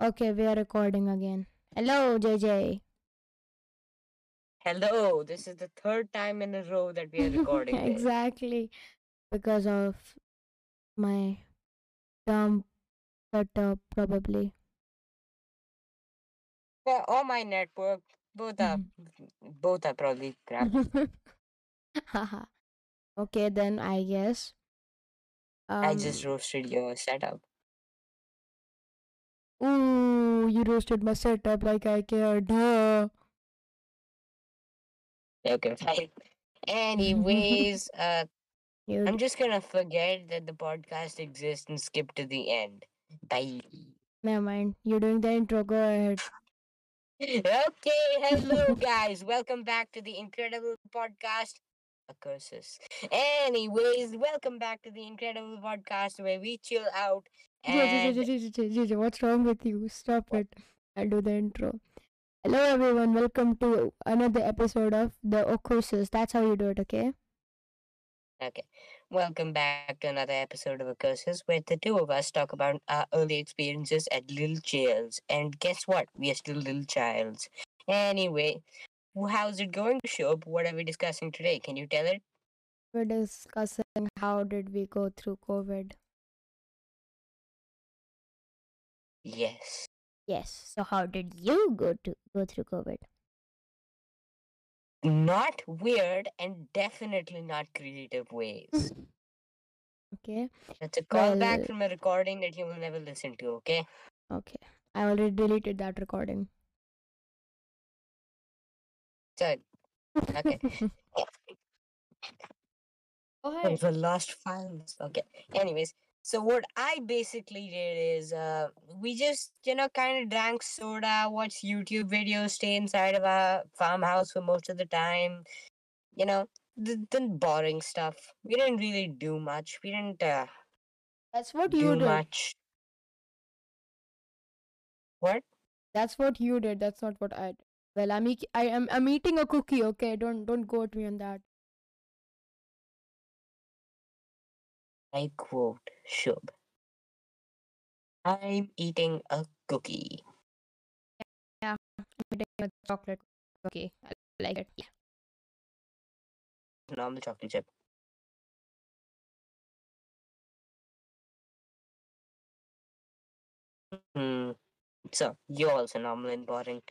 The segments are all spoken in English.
Okay, we are recording again. Hello, JJ. Hello, this is the third time in a row that we are recording. this. exactly. Because of my dumb setup, probably. Yeah, or my network. Both are both are probably crap. Haha. okay, then I guess. I just Um, roasted your setup. Ooh, you roasted my setup like I cared. Duh. Okay, fine. Anyways, uh You I'm just gonna forget that the podcast exists and skip to the end. Bye. never mind. You're doing the intro. Go ahead. Okay, hello guys. Welcome back to the incredible podcast. uh, Curses. Anyways, welcome back to the incredible podcast where we chill out and what's wrong with you? Stop it. I'll do the intro. Hello, everyone. Welcome to another episode of the Ocosis. That's how you do it, okay? Okay. Welcome back to another episode of Curses where the two of us talk about our early experiences at Little Childs. And guess what? We are still little childs. Anyway, how's it going, Shob? What are we discussing today? Can you tell it? We're discussing how did we go through COVID. Yes. Yes. So how did you go to go through COVID? Not weird and definitely not creative ways. Okay. That's a callback Well- from a recording that you will never listen to, okay? Okay. I already deleted that recording. So, okay. Go Those were lost files. Okay. Anyways, so what I basically did is uh we just, you know, kind of drank soda, watched YouTube videos, stay inside of our farmhouse for most of the time. You know, the, the boring stuff. We didn't really do much. We didn't uh, That's what do you did. much. What? That's what you did. That's not what I did. Well, I'm eat- I am I'm eating a cookie. Okay, don't don't go at me on that. I quote Shub. I'm eating a cookie. Yeah, I'm eating a chocolate cookie. I like it. Yeah. Normal chocolate chip. Hmm. So you're also normal and boring.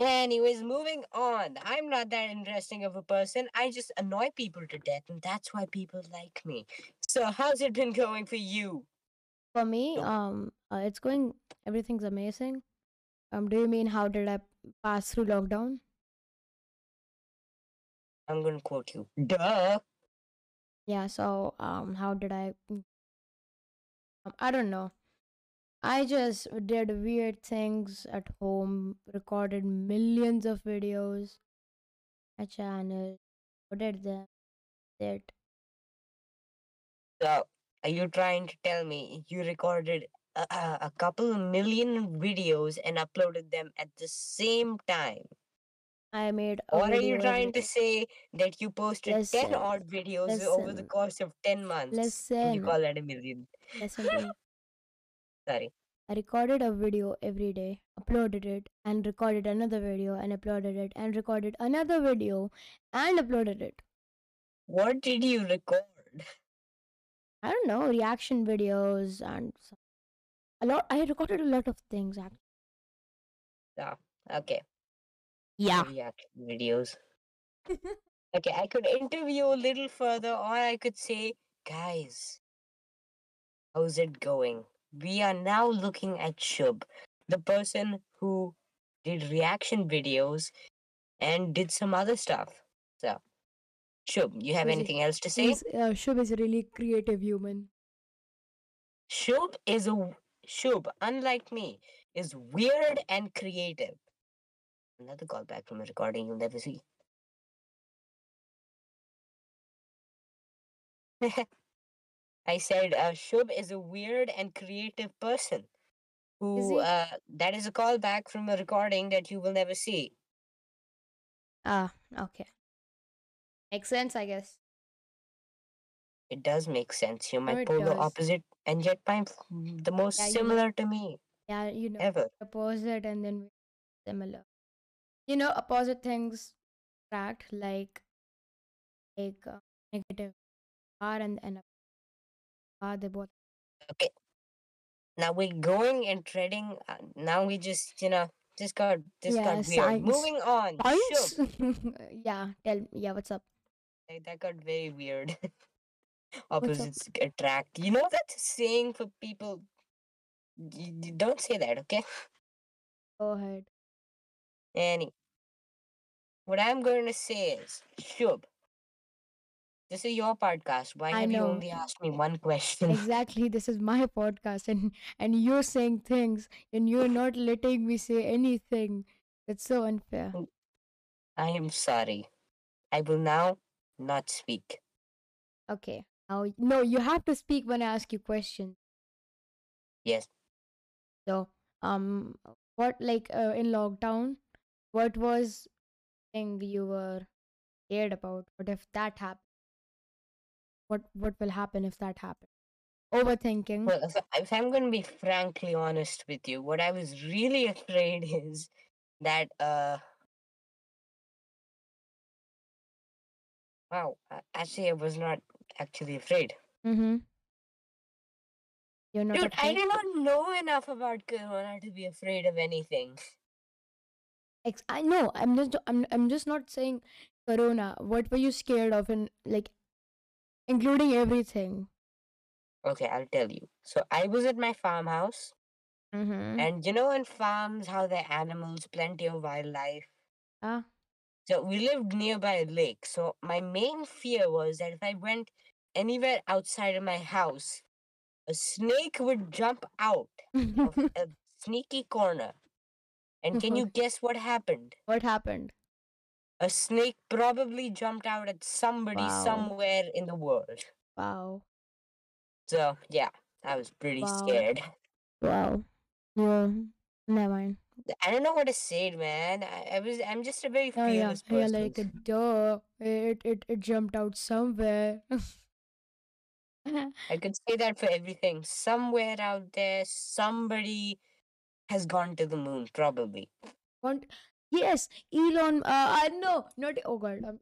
Anyways, moving on. I'm not that interesting of a person. I just annoy people to death, and that's why people like me. So how's it been going for you? For me, um, uh, it's going. Everything's amazing. Um, do you mean how did I pass through lockdown? I'm gonna quote you. Duh. Yeah. So, um, how did I? mm, Um, I don't know. I just did weird things at home. Recorded millions of videos. My channel. Uploaded them. Did So are you trying to tell me you recorded a, a, a couple million videos and uploaded them at the same time? I made a Or are you trying to say that you posted 10 odd videos over the course of 10 months? And you call that a million? listen. Sorry. I recorded a video every day, uploaded it, and recorded another video, and uploaded it, and recorded another video, and uploaded it. What did you record? I don't know, reaction videos and some, a lot. I recorded a lot of things actually. Ah, okay. Yeah. Reaction videos. Okay, I could interview a little further, or I could say, guys, how's it going? We are now looking at Shub, the person who did reaction videos and did some other stuff. So, Shub, you have it- anything else to say? Uh, Shub is a really creative human. Shub is a Shub, unlike me, is weird and creative. Another callback from a recording you'll never see. I said uh, Shub is a weird and creative person. Who uh, that is a callback from a recording that you will never see. Ah, okay. Makes sense, I guess. It does make sense. You're my it polar does. opposite, and yet my the most Yeah, you- similar to me. Yeah, you know, ever. opposite and then similar. You know, opposite things attract like like uh, negative are and and are they both Okay, now we're going and treading. Uh, now we just, you know, just got this yeah got weird. science Moving on. Science yeah tell yeah what's up Like, that got very weird. Opposites attract. You know that saying for people. You, don't say that, okay? go ahead Any. What I'm going to say is, Shub, this is your podcast. Why I have you know only asked me one question? exactly this is my podcast and and you're saying things and you're not letting me say anything it's so unfair Mm, I am sorry. I will now not speak. okay now no you have to speak when i ask you questions Yes. so um what like uh, in lockdown what was thing you were scared about what if that happened what what will happen if that happens? Overthinking. Well, if, if I'm going to be frankly honest with you, what I was really afraid is that, uh, wow, actually, I was not actually afraid. mm-hmm. You're not Dude, I afraid? do not know enough about Corona to be afraid of anything. I know i'm just i'm, I'm just not saying corona. What were you scared of and like including everything Okay, I'll tell you. So I was at my farmhouse, mm-hmm and you know, in farms, how the animals, plenty of wildlife. ah So we lived nearby a lake. So my main fear was that if I went anywhere outside of my house, a snake would jump out of a sneaky corner. And can you guess what happened? what happened A snake probably jumped out at somebody wow somewhere in the world. wow So yeah, I was pretty wow scared. wow yeah never mind I don't know what to say, man. I, I was I'm just a very Oh yeah, fearless yeah, person. like a duh. It it it jumped out somewhere. I could say that for everything. Somewhere out there, somebody has gone to the moon, probably. Want yes, Elon. Uh, I no, not oh god, um,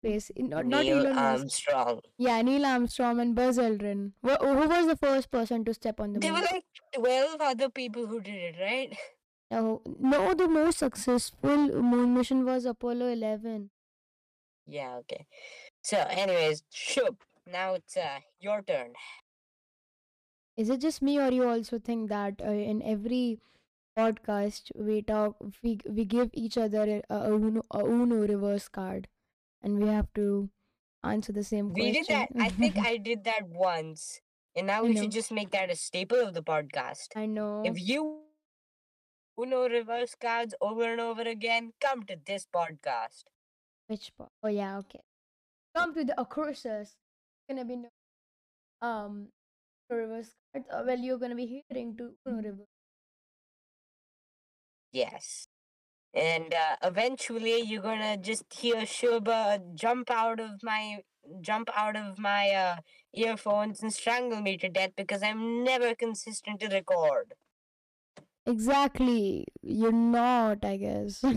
space. Not not Neil Elon Musk. Armstrong. Yeah, Neil Armstrong and Buzz Aldrin. Wh- who was the first person to step on the moon? There were like 12 other people who did it, right? No, no, the most successful moon mission was Apollo 11. Yeah, okay. So, anyways, Shub, now it's uh, your turn. Is it just me, or you also think that uh, in every podcast we talk, we we give each other a, a, Uno, a Uno reverse card, and we have to answer the same We did that. question? I think I did that once. And now we should just make that a staple of the podcast. I know. If you Uno reverse cards over and over again, come to this podcast. Which part? Oh yeah, okay. Come to the Accursus. Gonna be no um reverse cards. Uh, well, you're gonna be hearing to Uno reverse. Yes. And uh, eventually you're gonna just hear Shuba jump out of my jump out of my uh, earphones and strangle me to death because I'm never consistent to record. Exactly. You're not, I guess. well,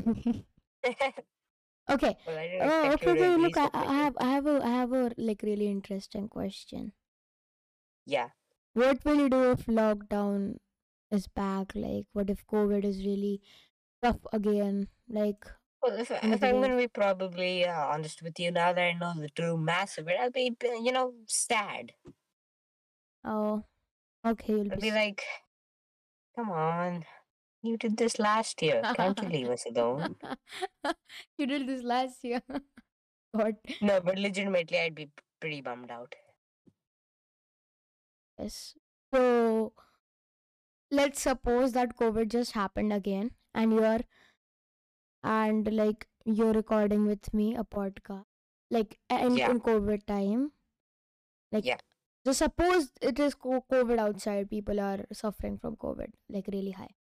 okay. I didn't Oh, okay, okay. Look, I, I have, I have a, I have a like really interesting question. Yeah. What will you do if lockdown is back? Like, what if COVID is really tough again? Like, Well, if, if I'm gonna be probably uh, honest with you, now that I know the true mass of it, I'll be, you know, sad. Oh, okay. You'll I'll be. be like, come on, you did this last year. Can't you leave us alone? you did this last year. God. No, but legitimately, I'd be pretty bummed out. Yes. So let's suppose that COVID just happened again, and you're and like you're recording with me a podcast, like in, Yeah. in COVID time. Like, Yeah. just suppose it is COVID outside. People are suffering from COVID, like really high.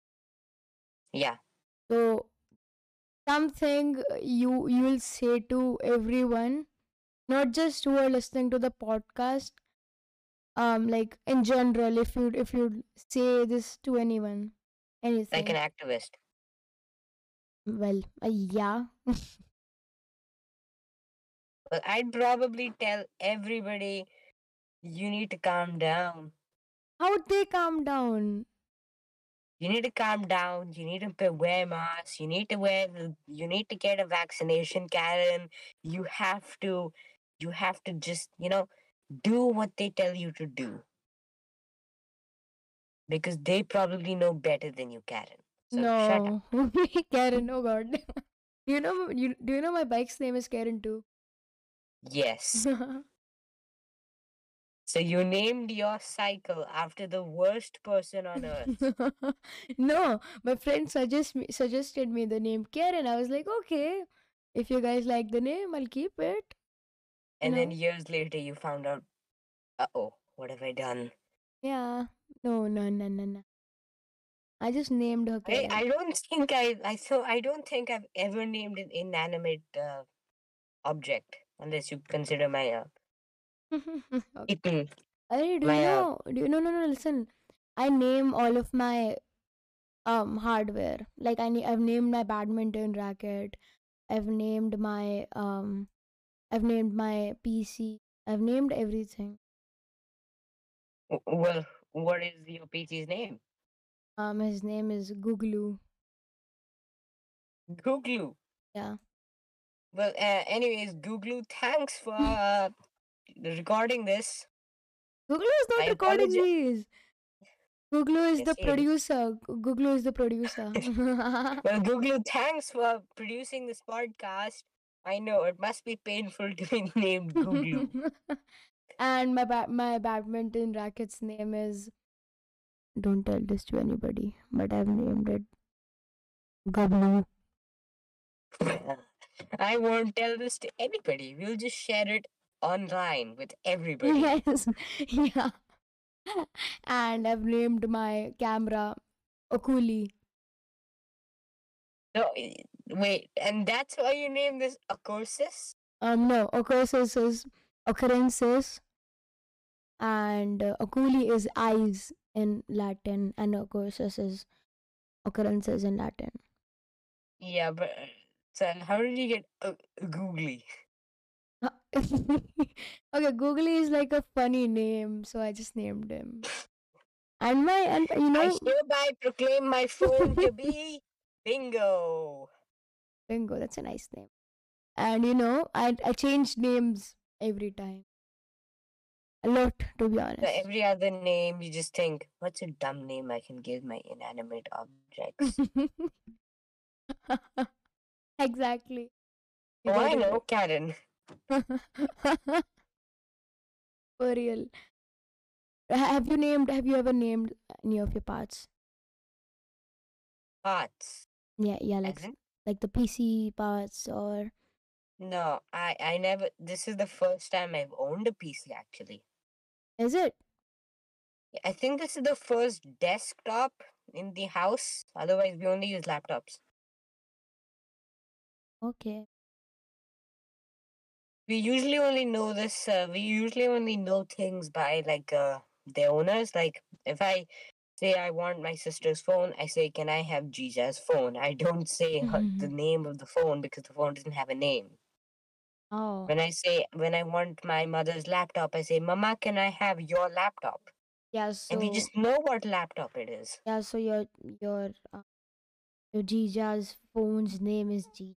Yeah. So something you you will say to everyone, not just who are listening to the podcast, Um, like in general, if you if you say this to anyone, anything. Like an activist. Well, uh, yeah. Well, I'd probably tell everybody you need to calm down. How would they calm down? You need to calm down. You need to wear masks. You need to wear. You need to get a vaccination, Karen. You have to. You have to just you know do what they tell you to do because they probably know better than you, Karen. So shut up. no, Karen. Oh God. do you know? You do you know my bike's name is Karen too? Yes. So you named your cycle after the worst person on earth. no, my friend suggest me, suggested me the name Karen. I was like, okay, if you guys like the name, I'll keep it. And No. then years later, you found out, uh oh, what have I done? Yeah. No, no, no, no, no. I just named her I. I don't think I, I so I don't think I've ever named an inanimate uh, object unless you consider my uh, Okay. kitten. Arey, do you My, uh, know? Do you no no no? Listen, I name all of my um hardware. Like I na- I've named my badminton racket. I've named my um. I've named my PC. I've named everything. Well, what is your PC's name? Um, his name is Googlu. Googlu. Yeah. Well, uh, anyways, Googlu, thanks for uh, recording this. Googlu is not I recording these. Googlu is Yes, the he producer. Googlu is the producer. Well, Googlu, thanks for producing this podcast. I know it must be painful to be named Googlu. and my ba- my badminton racket's name is. Don't tell this to anybody, but I've named it. Goblu. I won't tell this to anybody. We'll just share it online with everybody. Yes, yeah. And I've named my camera Okuli. No, wait, and that's why you named this Acursis? Um, no, occurrences is occurrences, and uh, oculi is eyes in Latin, and occurrences is occurrences in Latin. Yeah, but uh, so how did you get uh, googly? Uh, okay, Googly is like a funny name, so I just named him. And my and you know I hereby proclaim my phone to be bingo. Bingo, that's a nice name. And you know, I I changed names every time. A lot, to be honest. So every other name, you just think, what's a dumb name I can give my inanimate objects? exactly. Oh, I know, Karen. For real. Have you named? Have you ever named any of your parts? Parts. Yeah, yeah, like As in? Like the PC parts or No, I, I never. This is the first time I've owned a PC actually. is it? I think this is the first desktop in the house. Otherwise, we only use laptops. Okay. We usually only know this. Uh, we usually only know things by like uh, their owners. Like if I say I want my sister's phone, I say, "Can I have Jija's phone?" I don't say her, the name of the phone because the phone doesn't have a name. Oh. When I say when I want my mother's laptop, I say, "Mama, can I have your laptop?" Yeah, so And we just know what laptop it is. yeah, so your your uh, your Jija's phone's name is G.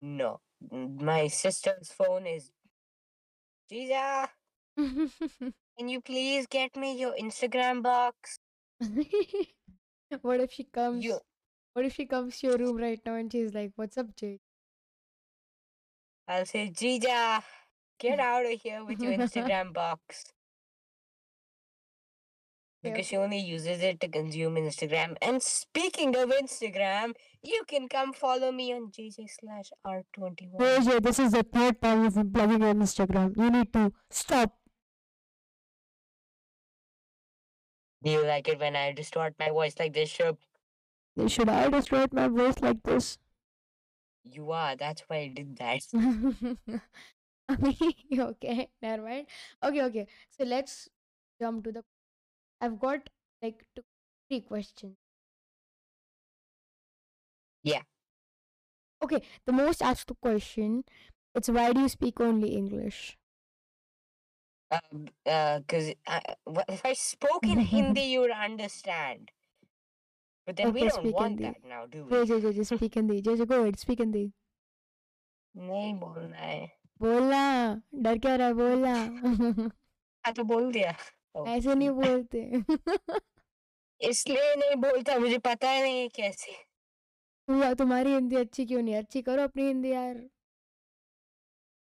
No, my sister's phone is. Gija, can you please get me your Instagram box? what if she comes? You What if she comes to your room right now and she's like, "What's up, Jay?" I'll say, Gija, get out of here with your Instagram box. Because she only uses it to consume Instagram. And speaking of Instagram, you can come follow me on JJ slash R21. Jay, this is the third time you've been plugging on Instagram. You need to stop. Do you like it when I distort my voice like this, Shub? Should I distort my voice like this? You are. That's why I did that. okay, never mind. Okay, okay. So let's jump to the. I've got like two, three questions. Yeah. Okay, the most asked question. It's why do you speak only English? Um, uh, wha- if I spoke in Hindi, you would understand. But then okay, we don't want Hindi. that now, do we? Jay, Jay, just speak Hindi. Jay, go ahead, speak Hindi. नहीं बोलना है बोलना डर क्या रहा है बोलना हाँ तो बोल दिया ऐसे नहीं बोलते इसलिए नहीं बोलता मुझे पता ही नहीं कैसे तुम- तुम्हारी हिंदी अच्छी क्यों नहीं अच्छी करो अपनी हिंदी यार